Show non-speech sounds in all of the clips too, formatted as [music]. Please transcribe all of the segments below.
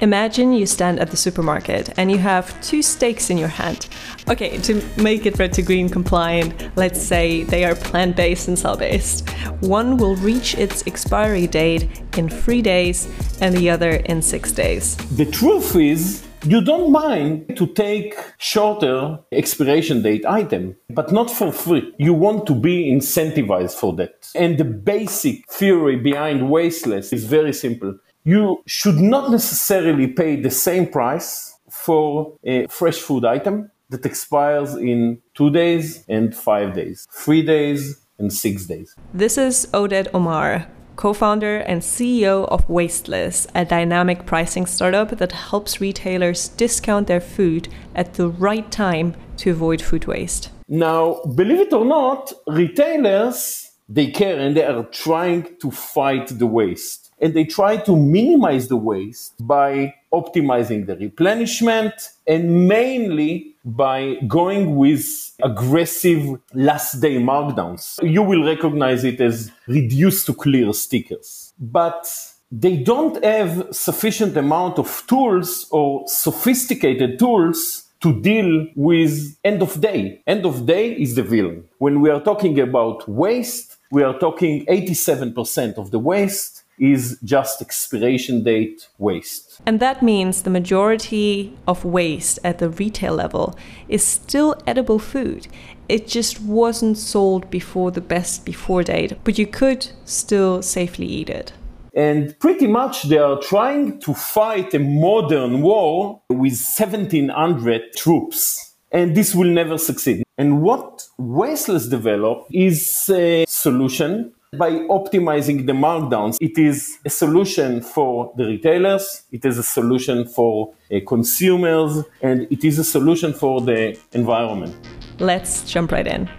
Imagine you stand at the supermarket and you have two steaks in your hand. Okay, to make it red to green compliant, let's say they are plant based and cell based. One will reach its expiry date in three days and the other in six days. The truth is, you don't mind to take shorter expiration date item, but not for free. You want to be incentivized for that. And the basic theory behind wasteless is very simple you should not necessarily pay the same price for a fresh food item that expires in two days and five days, three days and six days. This is Oded Omer, co founder and CEO of Wasteless, a dynamic pricing startup that helps retailers discount their food at the right time to avoid food waste. Now, believe it or not, retailers, they care and they are trying to fight the waste and they try to minimize the waste by optimizing the replenishment and mainly by going with aggressive last day markdowns. You will recognize it as reduced to clear stickers. But they don't have sufficient amount of tools or sophisticated tools to deal with end of day. End of day is the villain. When we are talking about waste, we are talking 87% of the waste is just expiration date waste. And that means the majority of waste at the retail level is still edible food. It just wasn't sold before the best before date, but you could still safely eat it. And pretty much they are trying to fight a modern war with 1700 troops. And this will never succeed. And what Wasteless developed is a solution by optimizing the markdowns. It is a solution for the retailers, it is a solution for uh, consumers, and it is a solution for the environment. Let's jump right in.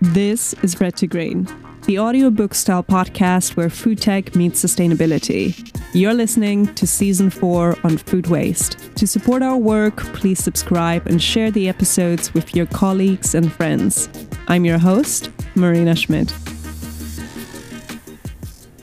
This is Red to Green, the audiobook style podcast where food tech meets sustainability. You're listening to season four on food waste. To support our work, please subscribe and share the episodes with your colleagues and friends. I'm your host, Marina Schmidt.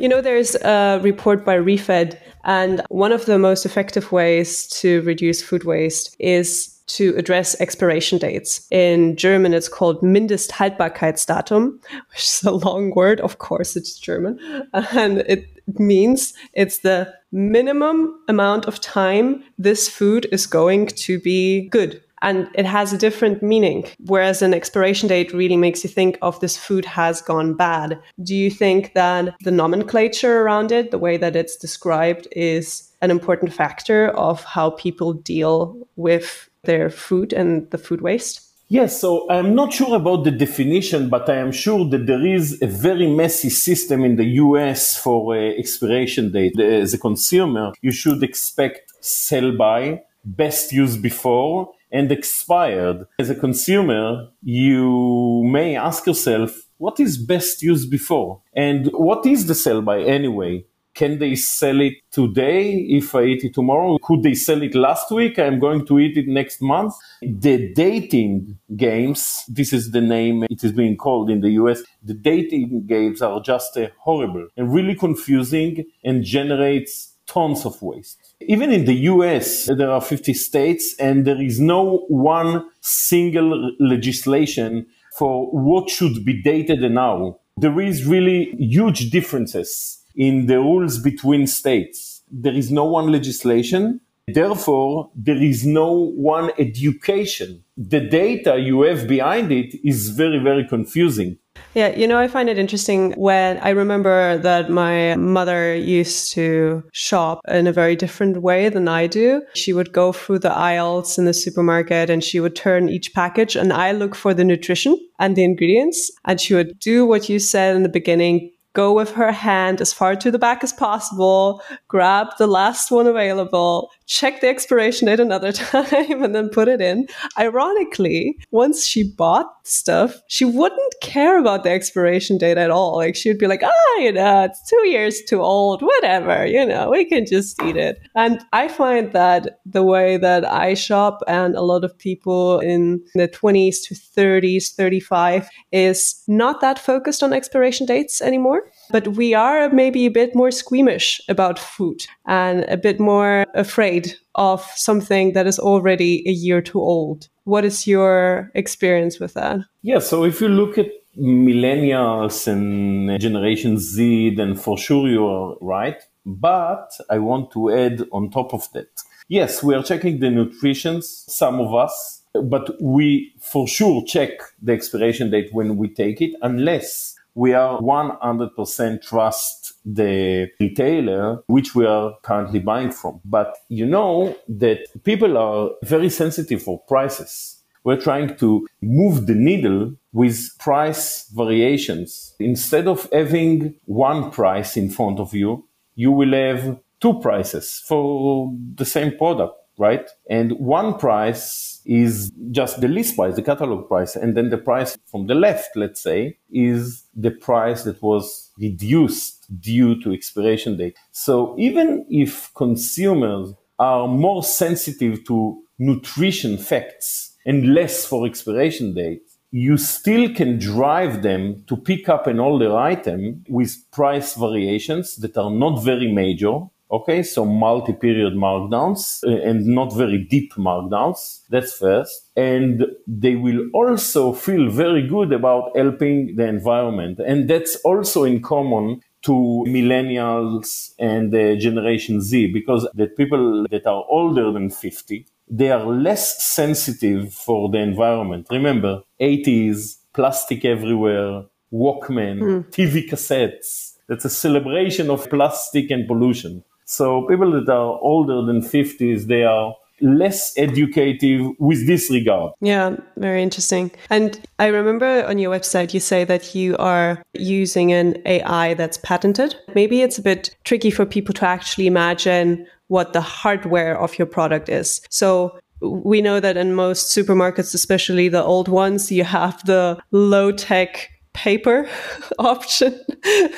You know, there's a report by ReFED, and one of the most effective ways to reduce food waste is to address expiration dates. In German, it's called Mindesthaltbarkeitsdatum, which is a long word. Of course, it's German. And it means it's the minimum amount of time this food is going to be good and it has a different meaning. Whereas an expiration date really makes you think of this food has gone bad. Do you think that the nomenclature around it, the way that it's described, is an important factor of how people deal with their food and the food waste? Yes, so I'm not sure about the definition, but I am sure that there is a very messy system in the US for uh, expiration date. As a consumer, you should expect sell by, best use before, and expired. As a consumer, you may ask yourself, what is best used before? And what is the sell by anyway? Can they sell it today if I eat it tomorrow? Could they sell it last week? I'm going to eat it next month. The dating games, this is the name it is being called in the US. The dating games are just uh, horrible and really confusing and generates tons of waste. Even in the US, there are 50 states and there is no one single legislation for what should be dated and how. There is really huge differences in the rules between states. There is no one legislation. Therefore, there is no one education. The data you have behind it is very, very confusing. Yeah, you know, I find it interesting when I remember that my mother used to shop in a very different way than I do. She would go through the aisles in the supermarket and she would turn each package and I look for the nutrition and the ingredients. And she would do what you said in the beginning, go with her hand as far to the back as possible, grab the last one available, check the expiration date another [laughs] time, and then put it in. Ironically, once she bought stuff, she wouldn't care about the expiration date at all. Like she would be like, ah, you know, it's two years too old, whatever, you know, we can just eat it. And I find that the way that I shop and a lot of people in the 20s to 30s, 35 is not that focused on expiration dates anymore but we are maybe a bit more squeamish about food and a bit more afraid of something that is already a year too old. What is your experience with that? Yeah, so if you look at millennials and Generation Z, then for sure you are right. But I want to add on top of that. Yes, we are checking the nutrition, some of us, but we for sure check the expiration date when we take it, unless we are 100% trust the retailer which we are currently buying from. But you know that people are very sensitive for prices. We're trying to move the needle with price variations. Instead of having one price in front of you, you will have two prices for the same product, right? And one price is just the list price, the catalog price. And then the price from the left, let's say, is the price that was reduced due to expiration date. So even if consumers are more sensitive to nutrition facts and less for expiration date, you still can drive them to pick up an older item with price variations that are not very major. Okay, so multi-period markdowns uh, and not very deep markdowns. That's first. And they will also feel very good about helping the environment. And that's also in common to millennials and the generation Z because the people that are older than 50 they are less sensitive for the environment. Remember, 80s, plastic everywhere, Walkman, mm. TV cassettes. That's a celebration of plastic and pollution. So people that are older than 50s, they are less educative with this regard. Yeah, very interesting. And I remember on your website you say that you are using an AI that's patented. Maybe it's a bit tricky for people to actually imagine what the hardware of your product is. So we know that in most supermarkets, especially the old ones, you have the low tech paper [laughs] option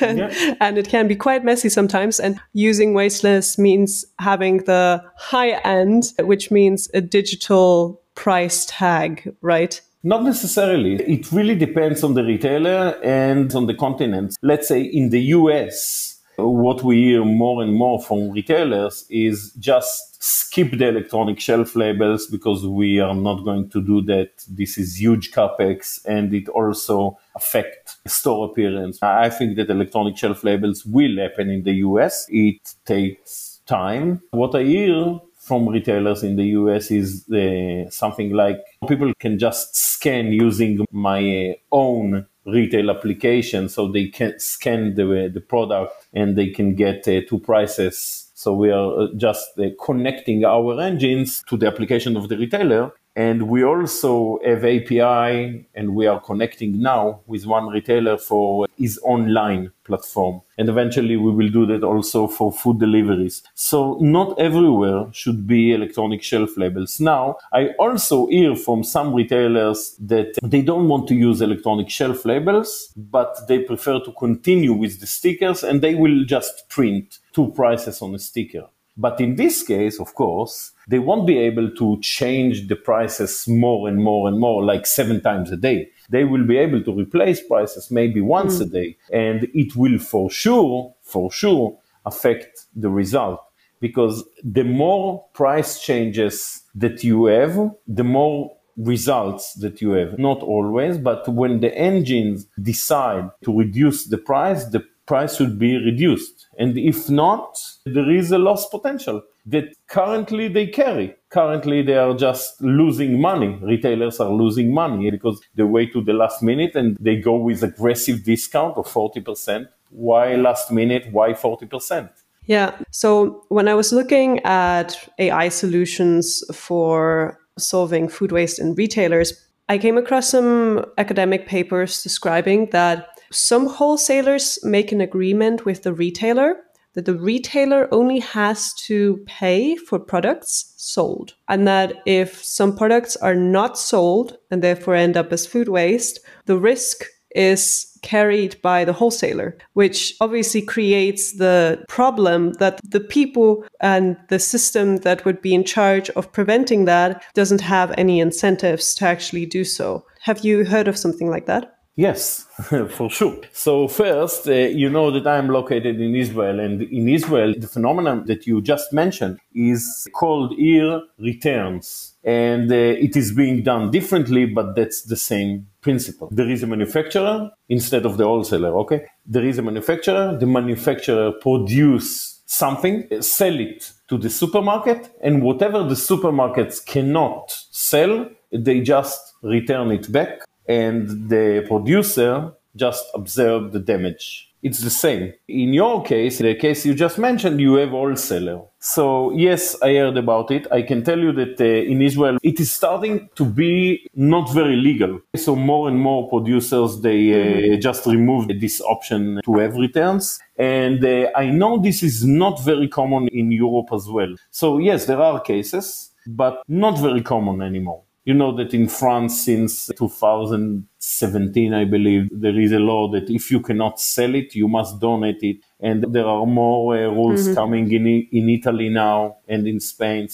and, yeah. and, it can be quite messy sometimes and using wasteless means having the high end which means a digital price tag right not necessarily. It really depends on the retailer and on the continent. Let's say in the US, what we hear more and more from retailers is just skip the electronic shelf labels because we are not going to do that. This is huge capex and it also affect store appearance. I think that electronic shelf labels will happen in the US. It takes time. What I hear from retailers in the US is uh, something like people can just scan using my own retail application so they can scan the, the product and they can get uh, two prices. So we are uh, just uh, connecting our engines to the application of the retailer and we also have API and we are connecting now with one retailer for his online platform. And eventually we will do that also for food deliveries. So not everywhere should be electronic shelf labels. Now, I also hear from some retailers that they don't want to use electronic shelf labels, but they prefer to continue with the stickers and they will just print two prices on a sticker. But in this case, of course, they won't be able to change the prices more and more and more, like seven times a day. They will be able to replace prices maybe once mm. a day. And it will for sure, for sure affect the result. Because the more price changes that you have, the more results that you have. Not always, but when the engines decide to reduce the price, the price should be reduced. And if not, there is a loss potential that currently they carry. Currently, they are just losing money. Retailers are losing money because they wait to the last minute and they go with aggressive discount of 40%. Why last minute? Why 40%? Yeah. So when I was looking at AI solutions for solving food waste in retailers, I came across some academic papers describing that some wholesalers make an agreement with the retailer that the retailer only has to pay for products sold. And that if some products are not sold and therefore end up as food waste, the risk is carried by the wholesaler, which obviously creates the problem that the people and the system that would be in charge of preventing that doesn't have any incentives to actually do so. Have you heard of something like that? Yes, [laughs] for sure. So first, uh, you know that I am located in Israel, and in Israel, the phenomenon that you just mentioned is called here returns, and uh, it is being done differently, but that's the same principle. There is a manufacturer instead of the wholesaler. Okay, there is a manufacturer. The manufacturer produce something, sell it to the supermarket, and whatever the supermarkets cannot sell, they just return it back and the producer just observe the damage. It's the same. In your case, the case you just mentioned, you have wholesaler. So yes, I heard about it. I can tell you that uh, in Israel, it is starting to be not very legal. So more and more producers, they uh, just remove this option to have returns. And uh, I know this is not very common in Europe as well. So yes, there are cases, but not very common anymore. You know that in France, since 2017, I believe, there is a law that if you cannot sell it, you must donate it. And there are more uh, rules mm-hmm. coming in, in Italy now and in Spain.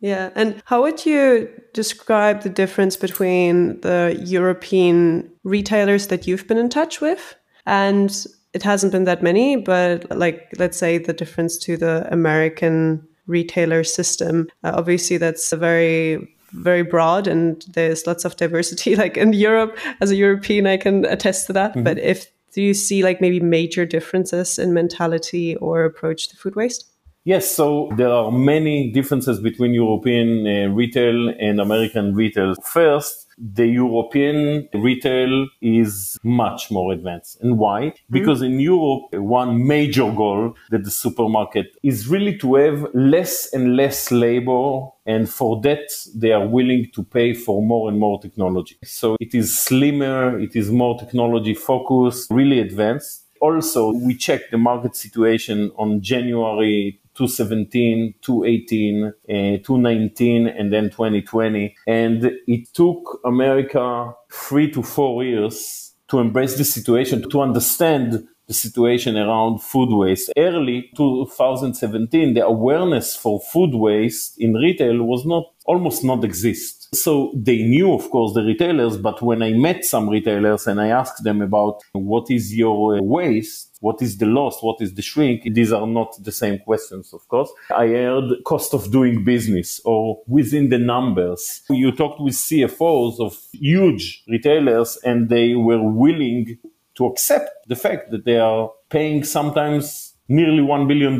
Yeah. And how would you describe the difference between the European retailers that you've been in touch with? And it hasn't been that many, but like, let's say the difference to the American retailer system. Uh, obviously, that's a very very broad and there's lots of diversity [laughs] like in europe as a european i can attest to that mm-hmm. but if do you see like maybe major differences in mentality or approach to food waste Yes, so there are many differences between European uh, retail and American retail. First, the European retail is much more advanced. And why? Mm-hmm. Because in Europe, one major goal that the supermarket is really to have less and less labor. And for that, they are willing to pay for more and more technology. So it is slimmer, it is more technology focused, really advanced. Also, we checked the market situation on January 2017, 2018, uh, 2019, and then 2020. And it took America three to four years to embrace the situation, to understand the situation around food waste. Early 2017, the awareness for food waste in retail was not almost not exist. So they knew, of course, the retailers, but when I met some retailers and I asked them about what is your uh, waste, what is the loss, what is the shrink, these are not the same questions, of course. I heard cost of doing business or within the numbers. You talked with CFOs of huge retailers and they were willing to accept the fact that they are paying sometimes nearly $1 billion,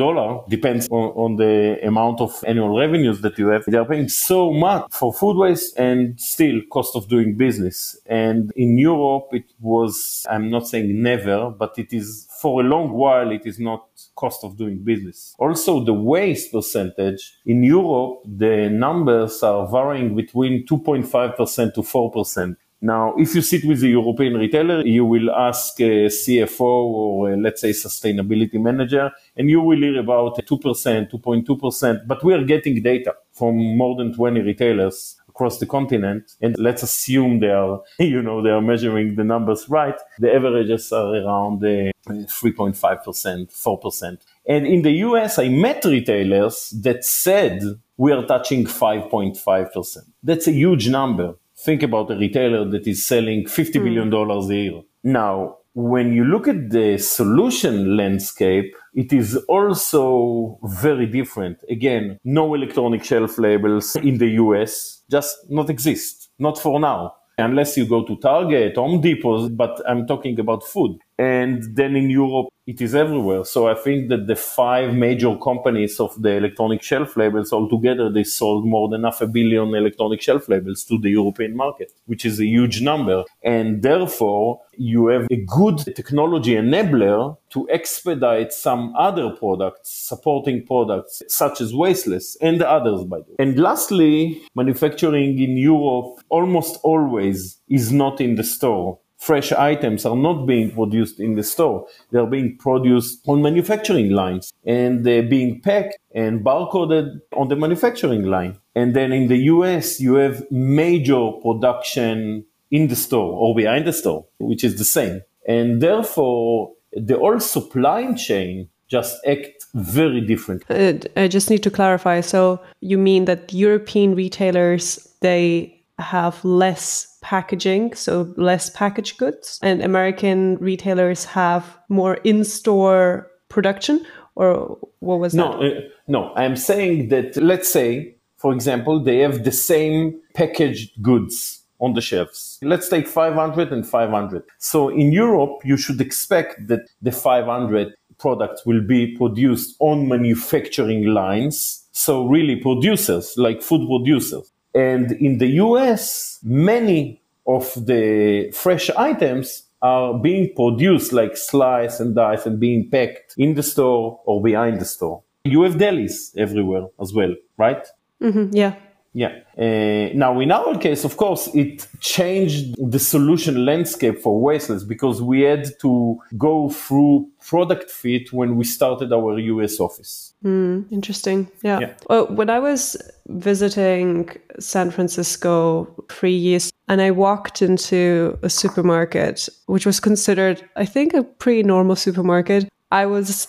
depends on, on, the amount of annual revenues that you have. They are paying so much for food waste and still cost of doing business. And in Europe, it was, I'm not saying never, but it is for a long while, it is not cost of doing business. Also, the waste percentage in Europe, the numbers are varying between 2.5% to 4%. Now, if you sit with a European retailer, you will ask a CFO or a, let's say sustainability manager, and you will hear about 2%, 2.2%, but we are getting data from more than 20 retailers across the continent. And let's assume they are, [laughs] you know, they are measuring the numbers right. The averages are around uh, 3.5%, 4%. And in the US, I met retailers that said we are touching 5.5%. That's a huge number think about a retailer that is selling $50 million hmm. dollars a year. Now, when you look at the solution landscape, it is also very different. Again, no electronic shelf labels in the US just not exist, not for now unless you go to Target, Home Depot, but I'm talking about food. And then in Europe, it is everywhere. So I think that the five major companies of the electronic shelf labels altogether, they sold more than half a billion electronic shelf labels to the European market, which is a huge number. And therefore, you have a good technology enabler to expedite some other products, supporting products such as wasteless and others, by the way. And lastly, manufacturing in Europe almost always is not in the store fresh items are not being produced in the store. They're being produced on manufacturing lines and they're being packed and barcoded on the manufacturing line. And then in the US, you have major production in the store or behind the store, which is the same. And therefore, the whole supply chain just act very different. Uh, I just need to clarify. So you mean that European retailers, they have less packaging, so less packaged goods, and American retailers have more in store production? Or what was no, that? Uh, no, I'm saying that, let's say, for example, they have the same packaged goods on the shelves. Let's take 500 and 500. So in Europe, you should expect that the 500 products will be produced on manufacturing lines. So really producers, like food producers. And in the US, many of the fresh items are being produced like slice and dice and being packed in the store or behind the store. You have delis everywhere as well, right? Mm-hmm, yeah. Yeah. Uh, now, in our case, of course, it changed the solution landscape for wasteless because we had to go through product fit when we started our US office. Mm, interesting. Yeah. yeah. Well, when I was visiting San Francisco three years and I walked into a supermarket, which was considered, I think, a pretty normal supermarket. I was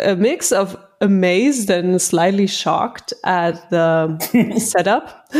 a mix of amazed and slightly shocked at the [laughs] setup [laughs]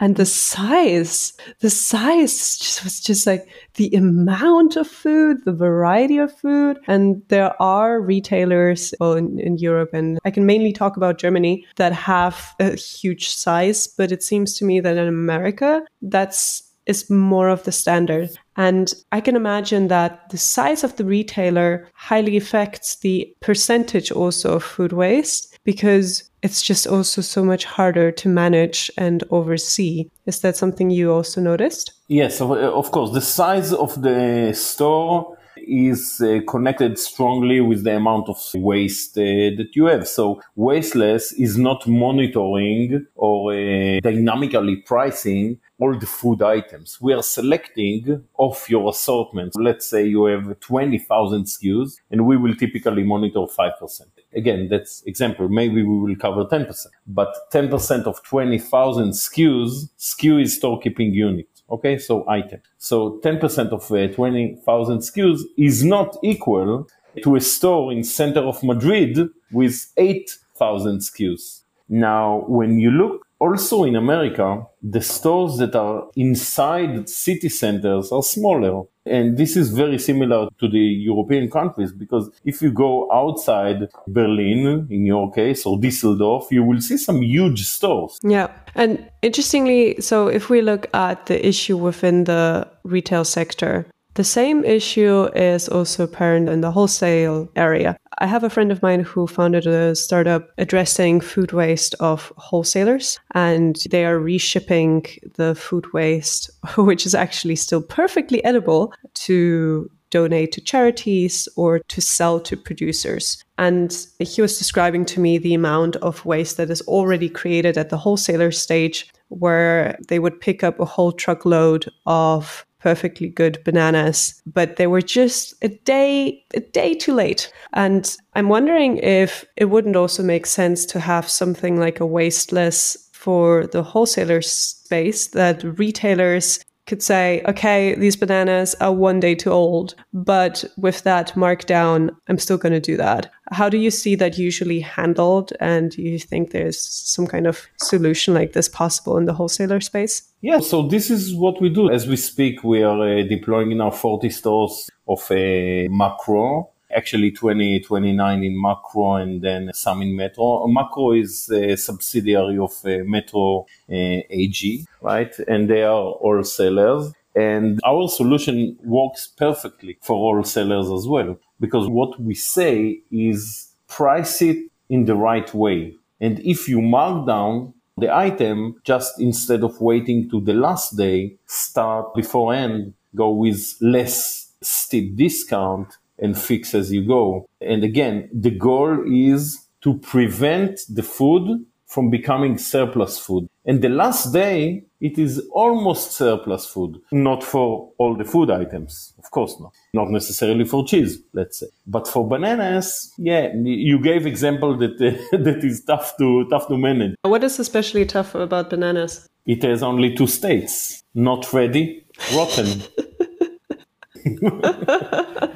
and the size. The size just was just like the amount of food, the variety of food. And there are retailers well, in, in Europe, and I can mainly talk about Germany that have a huge size. But it seems to me that in America, that's is more of the standard. And I can imagine that the size of the retailer highly affects the percentage also of food waste because it's just also so much harder to manage and oversee. Is that something you also noticed? Yes, of course. The size of the store is uh, connected strongly with the amount of waste uh, that you have. So wasteless is not monitoring or uh, dynamically pricing all the food items. We are selecting off your assortment. Let's say you have 20,000 SKUs and we will typically monitor 5%. Again, that's example. Maybe we will cover 10%, but 10% of 20,000 SKUs, SKU is store keeping unit. Okay. So item. So 10% of uh, 20,000 SKUs is not equal to a store in center of Madrid with 8,000 SKUs. Now, when you look also in America, the stores that are inside city centers are smaller. And this is very similar to the European countries because if you go outside Berlin, in your case, or Düsseldorf, you will see some huge stores. Yeah. And interestingly, so if we look at the issue within the retail sector, the same issue is also apparent in the wholesale area. I have a friend of mine who founded a startup addressing food waste of wholesalers, and they are reshipping the food waste, [laughs] which is actually still perfectly edible, to donate to charities or to sell to producers. And he was describing to me the amount of waste that is already created at the wholesaler stage, where they would pick up a whole truckload of perfectly good bananas, but they were just a day a day too late. And I'm wondering if it wouldn't also make sense to have something like a waste wasteless for the wholesaler space that retailers could say, okay, these bananas are one day too old, but with that markdown, I'm still going to do that. How do you see that usually handled? And do you think there's some kind of solution like this possible in the wholesaler space? Yeah, so this is what we do. As we speak, we are uh, deploying in our 40 stores of a Makro actually 20, 29 in Makro and then some in Metro. Makro is a subsidiary of uh, Metro uh, AG, right? And they are wholesalers. And our solution works perfectly for wholesalers as well, because what we say is price it in the right way. And if you mark down the item, just instead of waiting to the last day, start beforehand, go with less steep discount and fix as you go. And again, the goal is to prevent the food from becoming surplus food. And the last day, it is almost surplus food. Not for all the food items. Of course not. Not necessarily for cheese, let's say. But for bananas, yeah, you gave example that, uh, [laughs] that is tough to, tough to manage. What is especially tough about bananas? It has only two states. Not ready, rotten.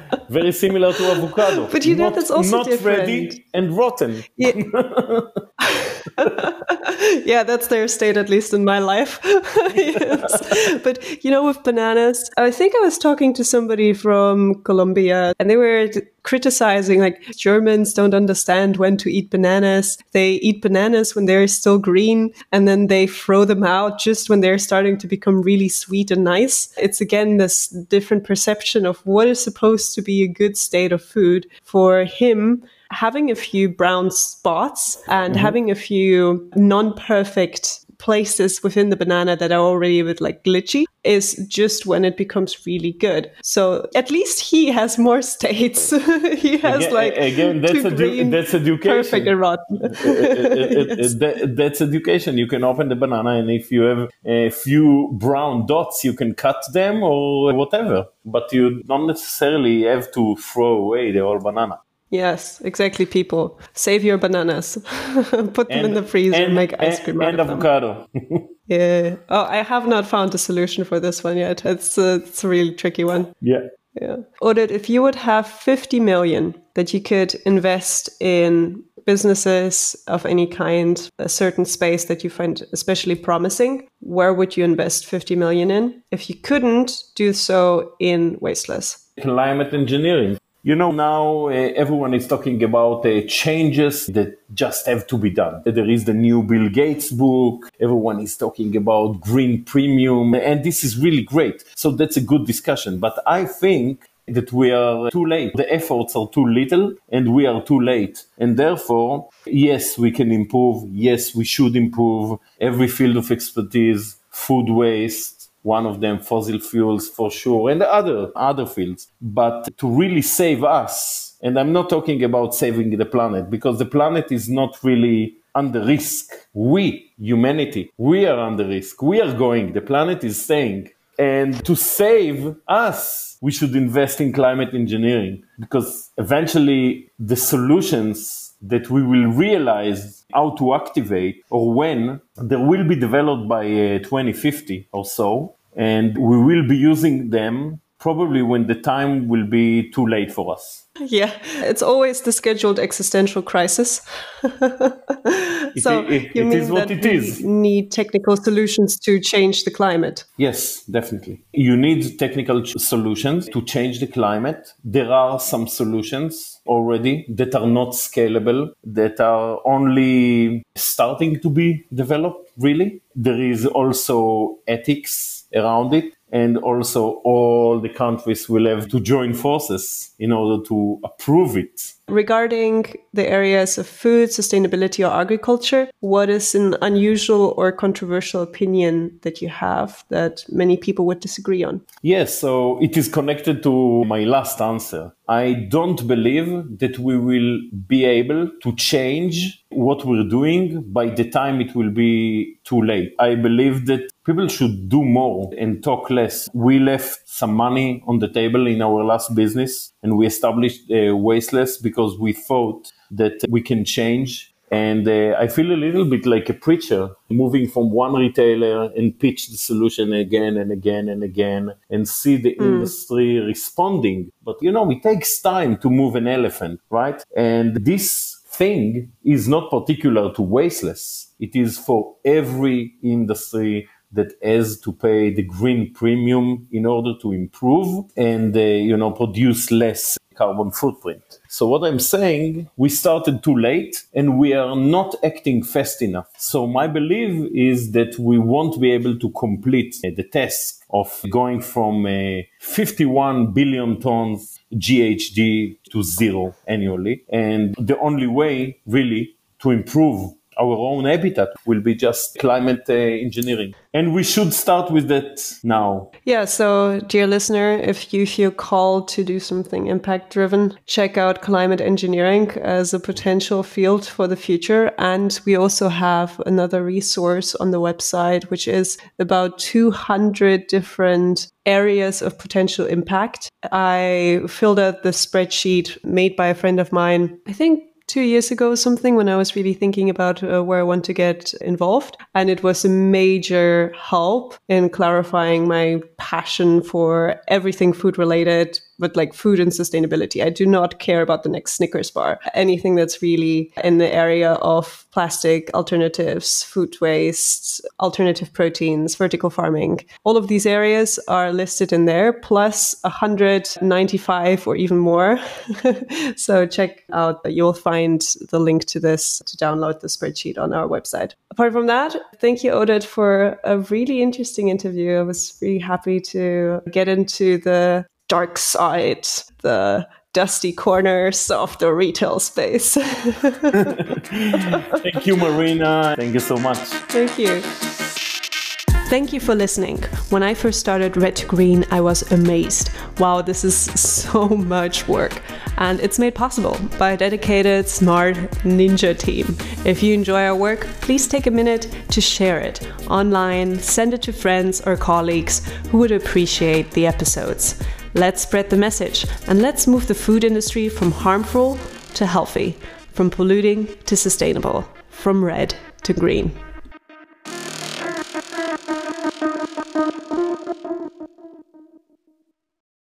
[laughs] Very similar to avocado. But you know not, that's also not different. ready and rotten. Yeah. [laughs] [laughs] yeah, that's their state, at least in my life. [laughs] yes. But, you know, with bananas, I think I was talking to somebody from Colombia and they were criticizing like Germans don't understand when to eat bananas. They eat bananas when they're still green and then they throw them out just when they're starting to become really sweet and nice. It's again this different perception of what is supposed to be a good state of food for him having a few brown spots and mm-hmm. having a few non-perfect places within the banana that are already a bit like glitchy is just when it becomes really good. So at least he has more [laughs] states. [laughs] he has again, like again that's edu- that's education. Perfect and rotten. [laughs] Uh, uh, uh, that, that's education. You can open the banana and if you have a few brown dots, you can cut them or whatever. But you don't necessarily have to throw away the whole banana. Yes, exactly. People save your bananas, [laughs] put them and, in the freezer, and, make ice cream and, and avocado. [laughs] yeah. Oh, I have not found a solution for this one yet. It's a, it's a really tricky one. Yeah. Yeah. Or that if you would have 50 million that you could invest in businesses of any kind, a certain space that you find especially promising, where would you invest 50 million in? If you couldn't do so in Wasteless. Climate engineering. You know, now uh, everyone is talking about uh, changes that just have to be done. There is the new Bill Gates book. Everyone is talking about green premium, and this is really great. So that's a good discussion. But I think that we are too late. The efforts are too little and we are too late. And therefore, yes, we can improve. Yes, we should improve every field of expertise, food waste, one of them fossil fuels for sure and other other fields. But to really save us and i'm not talking about saving the planet because the planet is not really under risk. We humanity we are under risk. We are going. The planet is staying. And to save us we should invest in climate engineering because eventually the solutions that we will realize how to activate or when there will be developed by uh, 2050 or so and we will be using them probably when the time will be too late for us. [laughs] Yeah, it's always the scheduled existential crisis. [laughs] so it, it, you mean that we need technical solutions to change the climate? Yes, definitely. You need technical solutions to change the climate. There are some solutions already that are not scalable, that are only starting to be developed, really. There is also ethics around it and also all the countries will have to join forces in order to approve it. Regarding the areas of food, sustainability, or agriculture, what is an unusual or controversial opinion that you have that many people would disagree on? Yes, so it is connected to my last answer. I don't believe that we will be able to change what we're doing by the time it will be too late. I believe that people should do more and talk less. We left some money on the table in our last business and we established uh, Wasteless because we thought that we can change. And uh, I feel a little bit like a preacher moving from one retailer and pitch the solution again and again and again and see the mm. industry responding. But you know, it takes time to move an elephant, right? And this thing is not particular to Wasteless. It is for every industry that has to pay the green premium in order to improve and uh, you know produce less carbon footprint. So what I'm saying, we started too late and we are not acting fast enough. So my belief is that we won't be able to complete uh, the task of going from uh, 51 billion tons GHG to zero annually. And the only way really to improve our own habitat will be just climate uh, engineering. And we should start with that now. Yeah. So, dear listener, if you feel called to do something impact driven, check out climate engineering as a potential field for the future. And we also have another resource on the website, which is about 200 different areas of potential impact. I filled out the spreadsheet made by a friend of mine, I think two years ago, or something when I was really thinking about uh, where I want to get involved. And it was a major help in clarifying my passion for everything food related, but like food and sustainability. I do not care about the next Snickers bar. Anything that's really in the area of plastic alternatives, food waste, alternative proteins, vertical farming. All of these areas are listed in there, plus 195 or even more. [laughs] so check out, you'll find the link to this to download the spreadsheet on our website. Apart from that, thank you, Oded, for a really interesting interview. I was really happy to get into the dark side, the dusty corners of the retail space. [laughs] Thank you, Marina. Thank you so much. Thank you. Thank you for listening. When I first started Red to Green, I was amazed. Wow, this is so much work. And it's made possible by a dedicated, smart ninja team. If you enjoy our work, please take a minute to share it online, send it to friends or colleagues who would appreciate the episodes. Let's spread the message and let's move the food industry from harmful to healthy, from polluting to sustainable, from red to green.